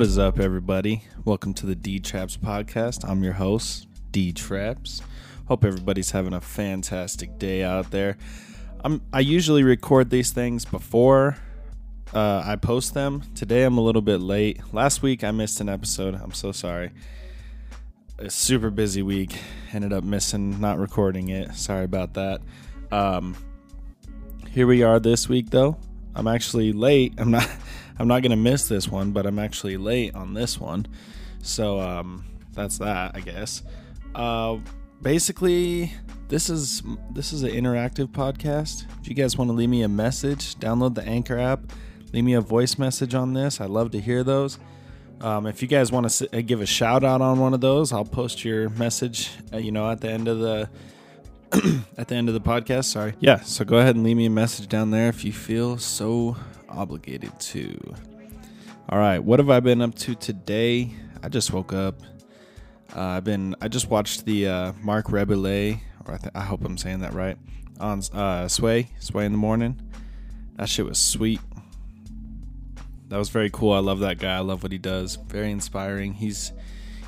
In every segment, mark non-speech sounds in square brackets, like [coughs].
What is up, everybody? Welcome to the D Traps podcast. I'm your host, D Traps. Hope everybody's having a fantastic day out there. I'm I usually record these things before uh, I post them. Today I'm a little bit late. Last week I missed an episode. I'm so sorry. A super busy week. Ended up missing, not recording it. Sorry about that. Um, here we are this week, though. I'm actually late. I'm not. I'm not gonna miss this one, but I'm actually late on this one. So um, that's that, I guess. Uh, basically, this is this is an interactive podcast. If you guys want to leave me a message, download the Anchor app. Leave me a voice message on this. I love to hear those. Um, if you guys want to give a shout out on one of those, I'll post your message. Uh, you know, at the end of the [clears throat] at the end of the podcast. Sorry. Yeah. So go ahead and leave me a message down there if you feel so obligated to. All right, what have I been up to today? I just woke up. Uh, I've been. I just watched the uh, Marc Rebillet, or I, th- I, hope I'm saying that right, on uh, Sway Sway in the morning. That shit was sweet. That was very cool. I love that guy. I love what he does. Very inspiring. He's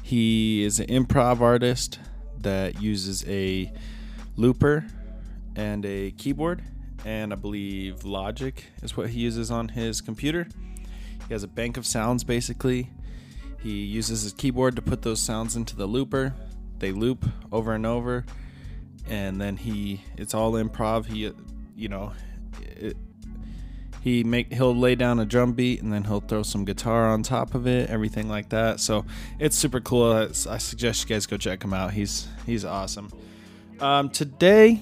he is an improv artist that uses a looper and a keyboard and I believe Logic is what he uses on his computer. He has a bank of sounds basically. He uses his keyboard to put those sounds into the looper. They loop over and over, and then he it's all improv. He, you know, it, he make he'll lay down a drum beat and then he'll throw some guitar on top of it, everything like that. So it's super cool. I, I suggest you guys go check him out. He's he's awesome. Um, today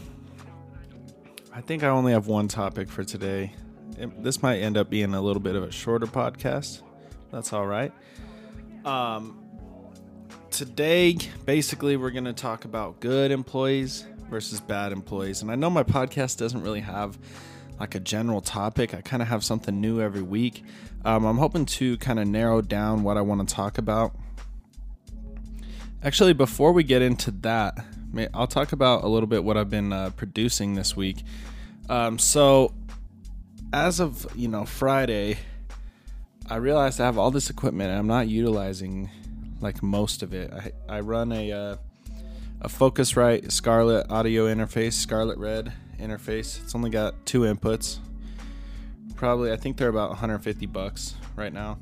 I think I only have one topic for today. It, this might end up being a little bit of a shorter podcast. That's all right. Um, today, basically, we're going to talk about good employees versus bad employees. And I know my podcast doesn't really have like a general topic, I kind of have something new every week. Um, I'm hoping to kind of narrow down what I want to talk about. Actually, before we get into that, I'll talk about a little bit what I've been uh, producing this week. Um, so, as of you know Friday, I realized I have all this equipment and I'm not utilizing like most of it. I, I run a uh, a Focusrite Scarlett audio interface, Scarlett Red interface. It's only got two inputs. Probably, I think they're about 150 bucks right now.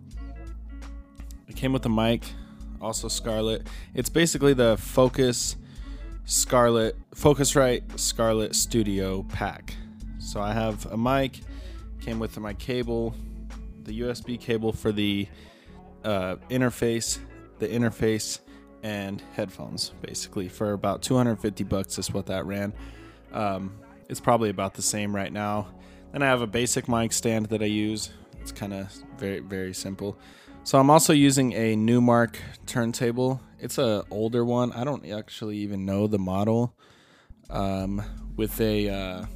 It came with a mic, also Scarlett. It's basically the Focus Scarlett Focusrite Scarlett Studio pack. So I have a mic, came with my cable, the USB cable for the uh, interface, the interface, and headphones. Basically, for about 250 bucks is what that ran. Um, it's probably about the same right now. Then I have a basic mic stand that I use. It's kind of very very simple. So I'm also using a Numark turntable. It's a older one. I don't actually even know the model. Um, with a, uh,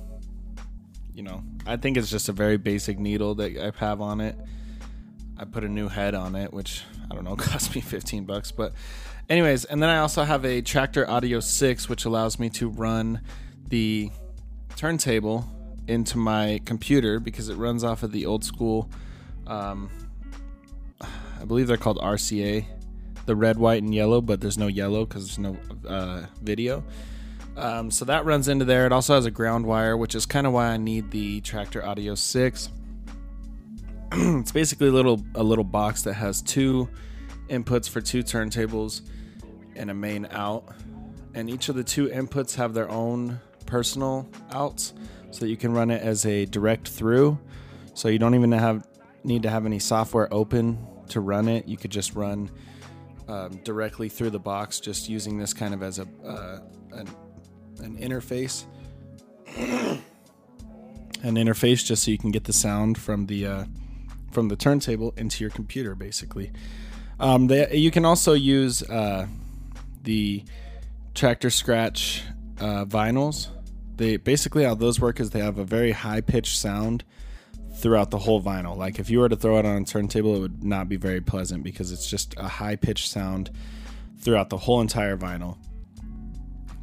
you know, I think it's just a very basic needle that I have on it. I put a new head on it, which I don't know, [laughs] cost me 15 bucks. But, anyways, and then I also have a Traktor Audio 6, which allows me to run the turntable into my computer because it runs off of the old school um, I believe they're called RCA, the red, white, and yellow, but there's no yellow because there's no uh, video. Um, so that runs into there. It also has a ground wire, which is kind of why I need the Traktor Audio 6. [clears throat] it's basically a little a little box that has two inputs for two turntables and a main out. And each of the two inputs have their own personal outs, so that you can run it as a direct through. So you don't even have need to have any software open to run it. You could just run um, directly through the box, just using this kind of as a uh, an, an interface. [coughs] an interface just so you can get the sound from the uh, from the turntable into your computer, basically. Um, they, you can also use uh, the Traktor Scratch uh, vinyls. They basically how those work is they have a very high pitched sound throughout the whole vinyl. Like if you were to throw it on a turntable, it would not be very pleasant because it's just a high pitched sound throughout the whole entire vinyl.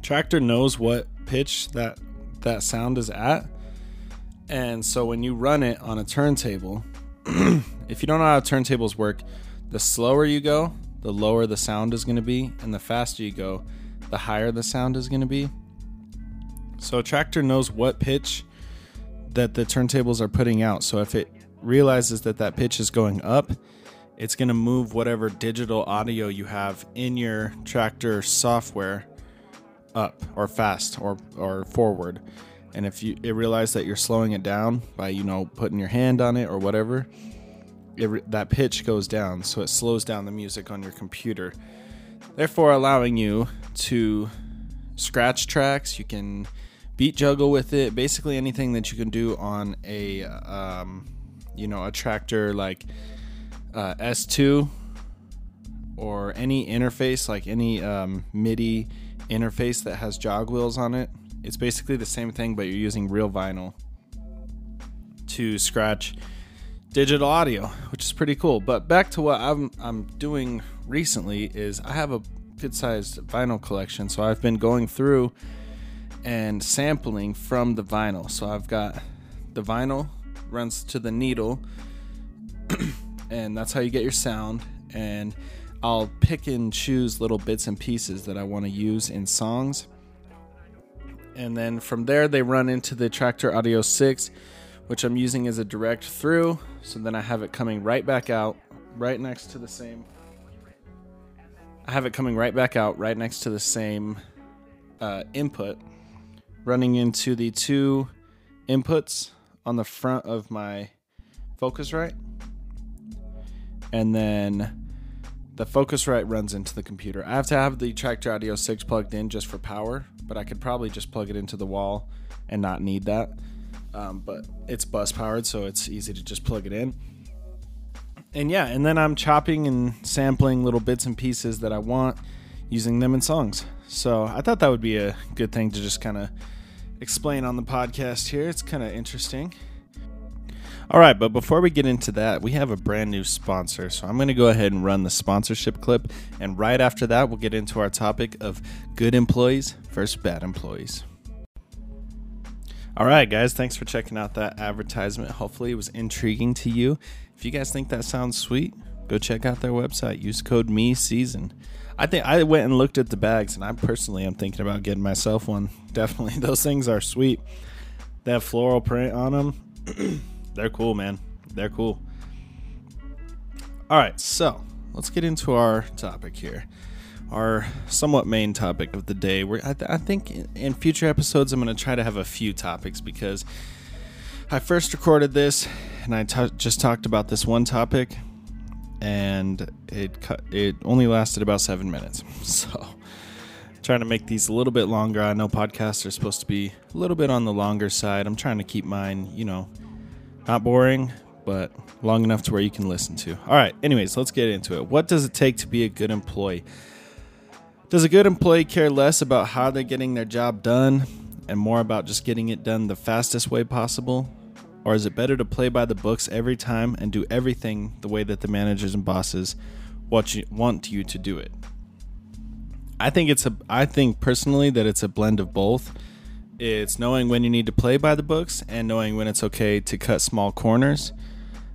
Traktor knows what pitch that that sound is at. And so when you run it on a turntable, [clears throat] if you don't know how turntables work, the slower you go, the lower the sound is going to be, and the faster you go, the higher the sound is going to be. So a Traktor knows what pitch that the turntables are putting out. So if it realizes that that pitch is going up, it's going to move whatever digital audio you have in your Traktor software up or fast or or forward. And if you it realizes that you're slowing it down by you know putting your hand on it or whatever, it, that pitch goes down, so it slows down the music on your computer, therefore allowing you to scratch tracks. You can beat juggle with it. Basically, anything that you can do on a um, you know a Traktor like uh, S2 or any interface like any um, MIDI interface that has jog wheels on it. It's basically the same thing, but you're using real vinyl to scratch digital audio, which is pretty cool. But back to what I'm I'm doing recently is I have a good sized vinyl collection, so I've been going through and sampling from the vinyl. So I've got the vinyl runs to the needle, [clears throat] and that's how you get your sound. And I'll pick and choose little bits and pieces that I want to use in songs. And then from there, they run into the Traktor Audio 6 which I'm using as a direct through. So then I have it coming right back out, right next to the same. I have it coming right back out, right next to the same uh, input, running into the two inputs on the front of my Focusrite. And then the Focusrite runs into the computer. I have to have the Traktor Audio 6 plugged in just for power, but I could probably just plug it into the wall and not need that um, but it's bus powered, so it's easy to just plug it in. And yeah, and then I'm chopping and sampling little bits and pieces that I want, using them in songs. So I thought that would be a good thing to just kind of explain on the podcast here. It's kind of interesting. All right, but before we get into that, we have a brand new sponsor. So I'm going to go ahead and run the sponsorship clip. And right after that, we'll get into our topic of good employees versus bad employees. All right, guys, thanks for checking out that advertisement. Hopefully, it was intriguing to you. If you guys think that sounds sweet, go check out their website. Use code me season. I think I went and looked at the bags, and I personally am thinking about getting myself one. [laughs] Definitely, those things are sweet. They have floral print on them. [clears throat] They're cool, man. They're cool. All right, so let's get into our topic here our somewhat main topic of the day. Where I, th- I, think in future episodes, I'm going to try to have a few topics because I first recorded this and I t- just talked about this one topic, and it cu- it only lasted about seven minutes. [laughs] So trying to make these a little bit longer. I know podcasts are supposed to be a little bit on the longer side. I'm trying to keep mine, you know, not boring, but long enough to where you can listen to. All right, anyways, let's get into it. What does it take to be a good employee? Does a good employee care less about how they're getting their job done and more about just getting it done the fastest way possible? Or is it better to play by the books every time and do everything the way that the managers and bosses want you, want you to do it? I think it's a I think personally that it's a blend of both. It's knowing when you need to play by the books and knowing when it's okay to cut small corners.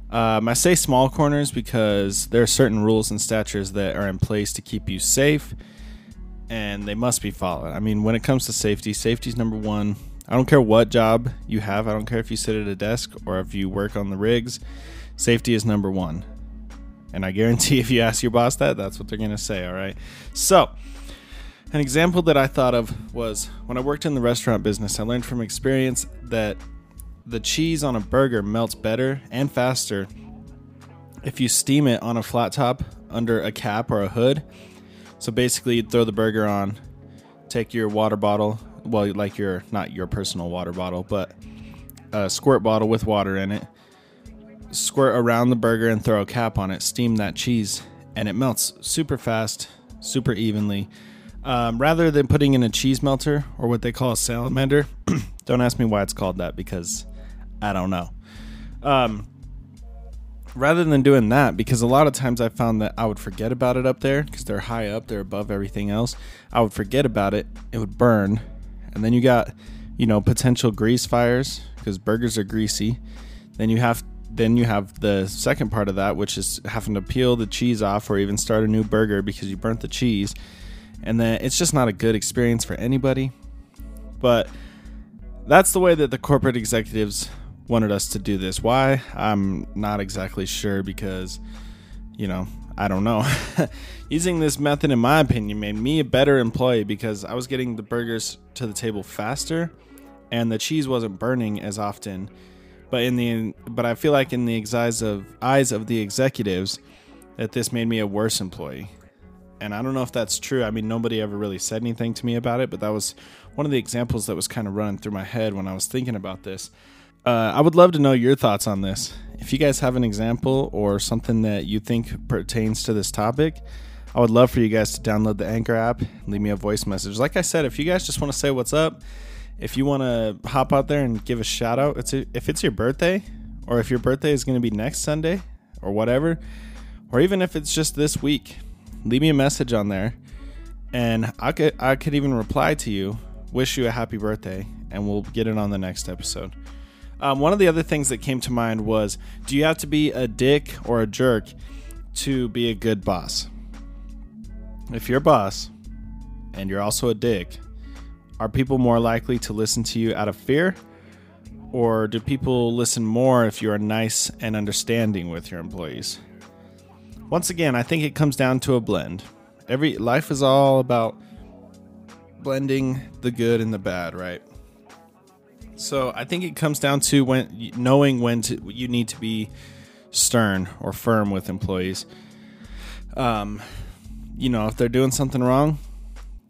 Um, I say small corners because there are certain rules and statutes that are in place to keep you safe and they must be followed. I mean, when it comes to safety, safety is number one. I don't care what job you have. I don't care if you sit at a desk or if you work on the rigs. Safety is number one. And I guarantee [laughs] if you ask your boss that, that's what they're going to say, all right? So, an example that I thought of was when I worked in the restaurant business, I learned from experience that the cheese on a burger melts better and faster if you steam it on a flat top under a cap or a hood so basically, you'd throw the burger on, take your water bottle, well, like your not your personal water bottle, but a squirt bottle with water in it, squirt around the burger and throw a cap on it, steam that cheese, and it melts super fast, super evenly. Um, rather than putting in a cheese melter or what they call a salamander, [clears throat] don't ask me why it's called that because I don't know. Um, rather than doing that, because a lot of times I found that I would forget about it up there because they're high up, they're above everything else. I would forget about it, it would burn, and then you got, you know, potential grease fires because burgers are greasy. Then you have then you have the second part of that, which is having to peel the cheese off or even start a new burger because you burnt the cheese. And then it's just not a good experience for anybody. But that's the way that the corporate executives wanted us to do this. Why? I'm not exactly sure because, you know, I don't know. [laughs] Using this method, in my opinion, made me a better employee because I was getting the burgers to the table faster and the cheese wasn't burning as often but in the but I feel like in the eyes of eyes of the executives that this made me a worse employee. And I don't know if that's true. I mean, nobody ever really said anything to me about it, but that was one of the examples that was kind of running through my head when I was thinking about this. Uh, I would love to know your thoughts on this. If you guys have an example or something that you think pertains to this topic, I would love for you guys to download the Anchor app, leave me a voice message. Like I said, if you guys just want to say what's up, if you want to hop out there and give a shout out, it's a, if it's your birthday, or if your birthday is going to be next Sunday, or whatever, or even if it's just this week, leave me a message on there, and I could I could even reply to you, wish you a happy birthday, and we'll get it on the next episode. Um, one of the other things that came to mind was, do you have to be a dick or a jerk to be a good boss? If you're a boss and you're also a dick, are people more likely to listen to you out of fear? Or do people listen more if you are nice and understanding with your employees? Once again, I think it comes down to a blend. Every life is all about blending the good and the bad, right? So I think it comes down to when knowing when to, you need to be stern or firm with employees. Um, you know, if they're doing something wrong,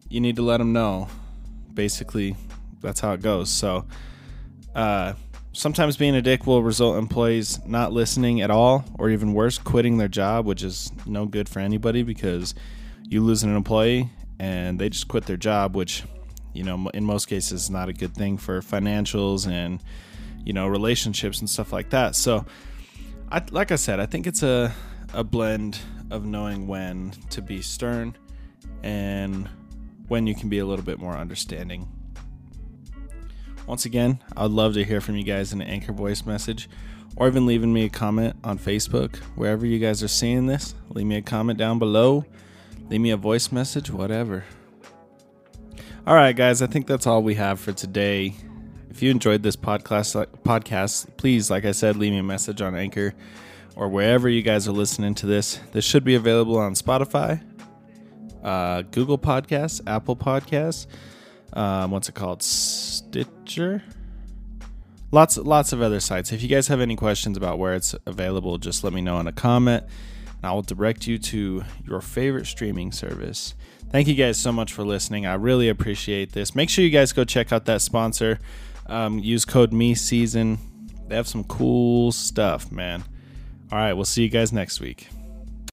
you need to let them know basically that's how it goes. So uh, sometimes being a dick will result in employees not listening at all, or even worse, quitting their job, which is no good for anybody because you lose an employee and they just quit their job, which you know in most cases not a good thing for financials and you know relationships and stuff like that. So, I, like I said, I think it's a a blend of knowing when to be stern and when you can be a little bit more understanding. Once again, I'd love to hear from you guys in an anchor voice message or even leaving me a comment on Facebook. Wherever you guys are seeing this, leave me a comment down below, leave me a voice message, whatever. All right, guys, I think that's all we have for today. If you enjoyed this podcast, podcast, please, like I said, leave me a message on Anchor or wherever you guys are listening to this. This should be available on Spotify, uh, Google Podcasts, Apple Podcasts. Um, what's it called? Stitcher. Lots, lots of other sites. If you guys have any questions about where it's available, just let me know in a comment, and I will direct you to your favorite streaming service. Thank you guys so much for listening. I really appreciate this. Make sure you guys go check out that sponsor. Um, use code me season. They have some cool stuff, man. All right, we'll see you guys next week.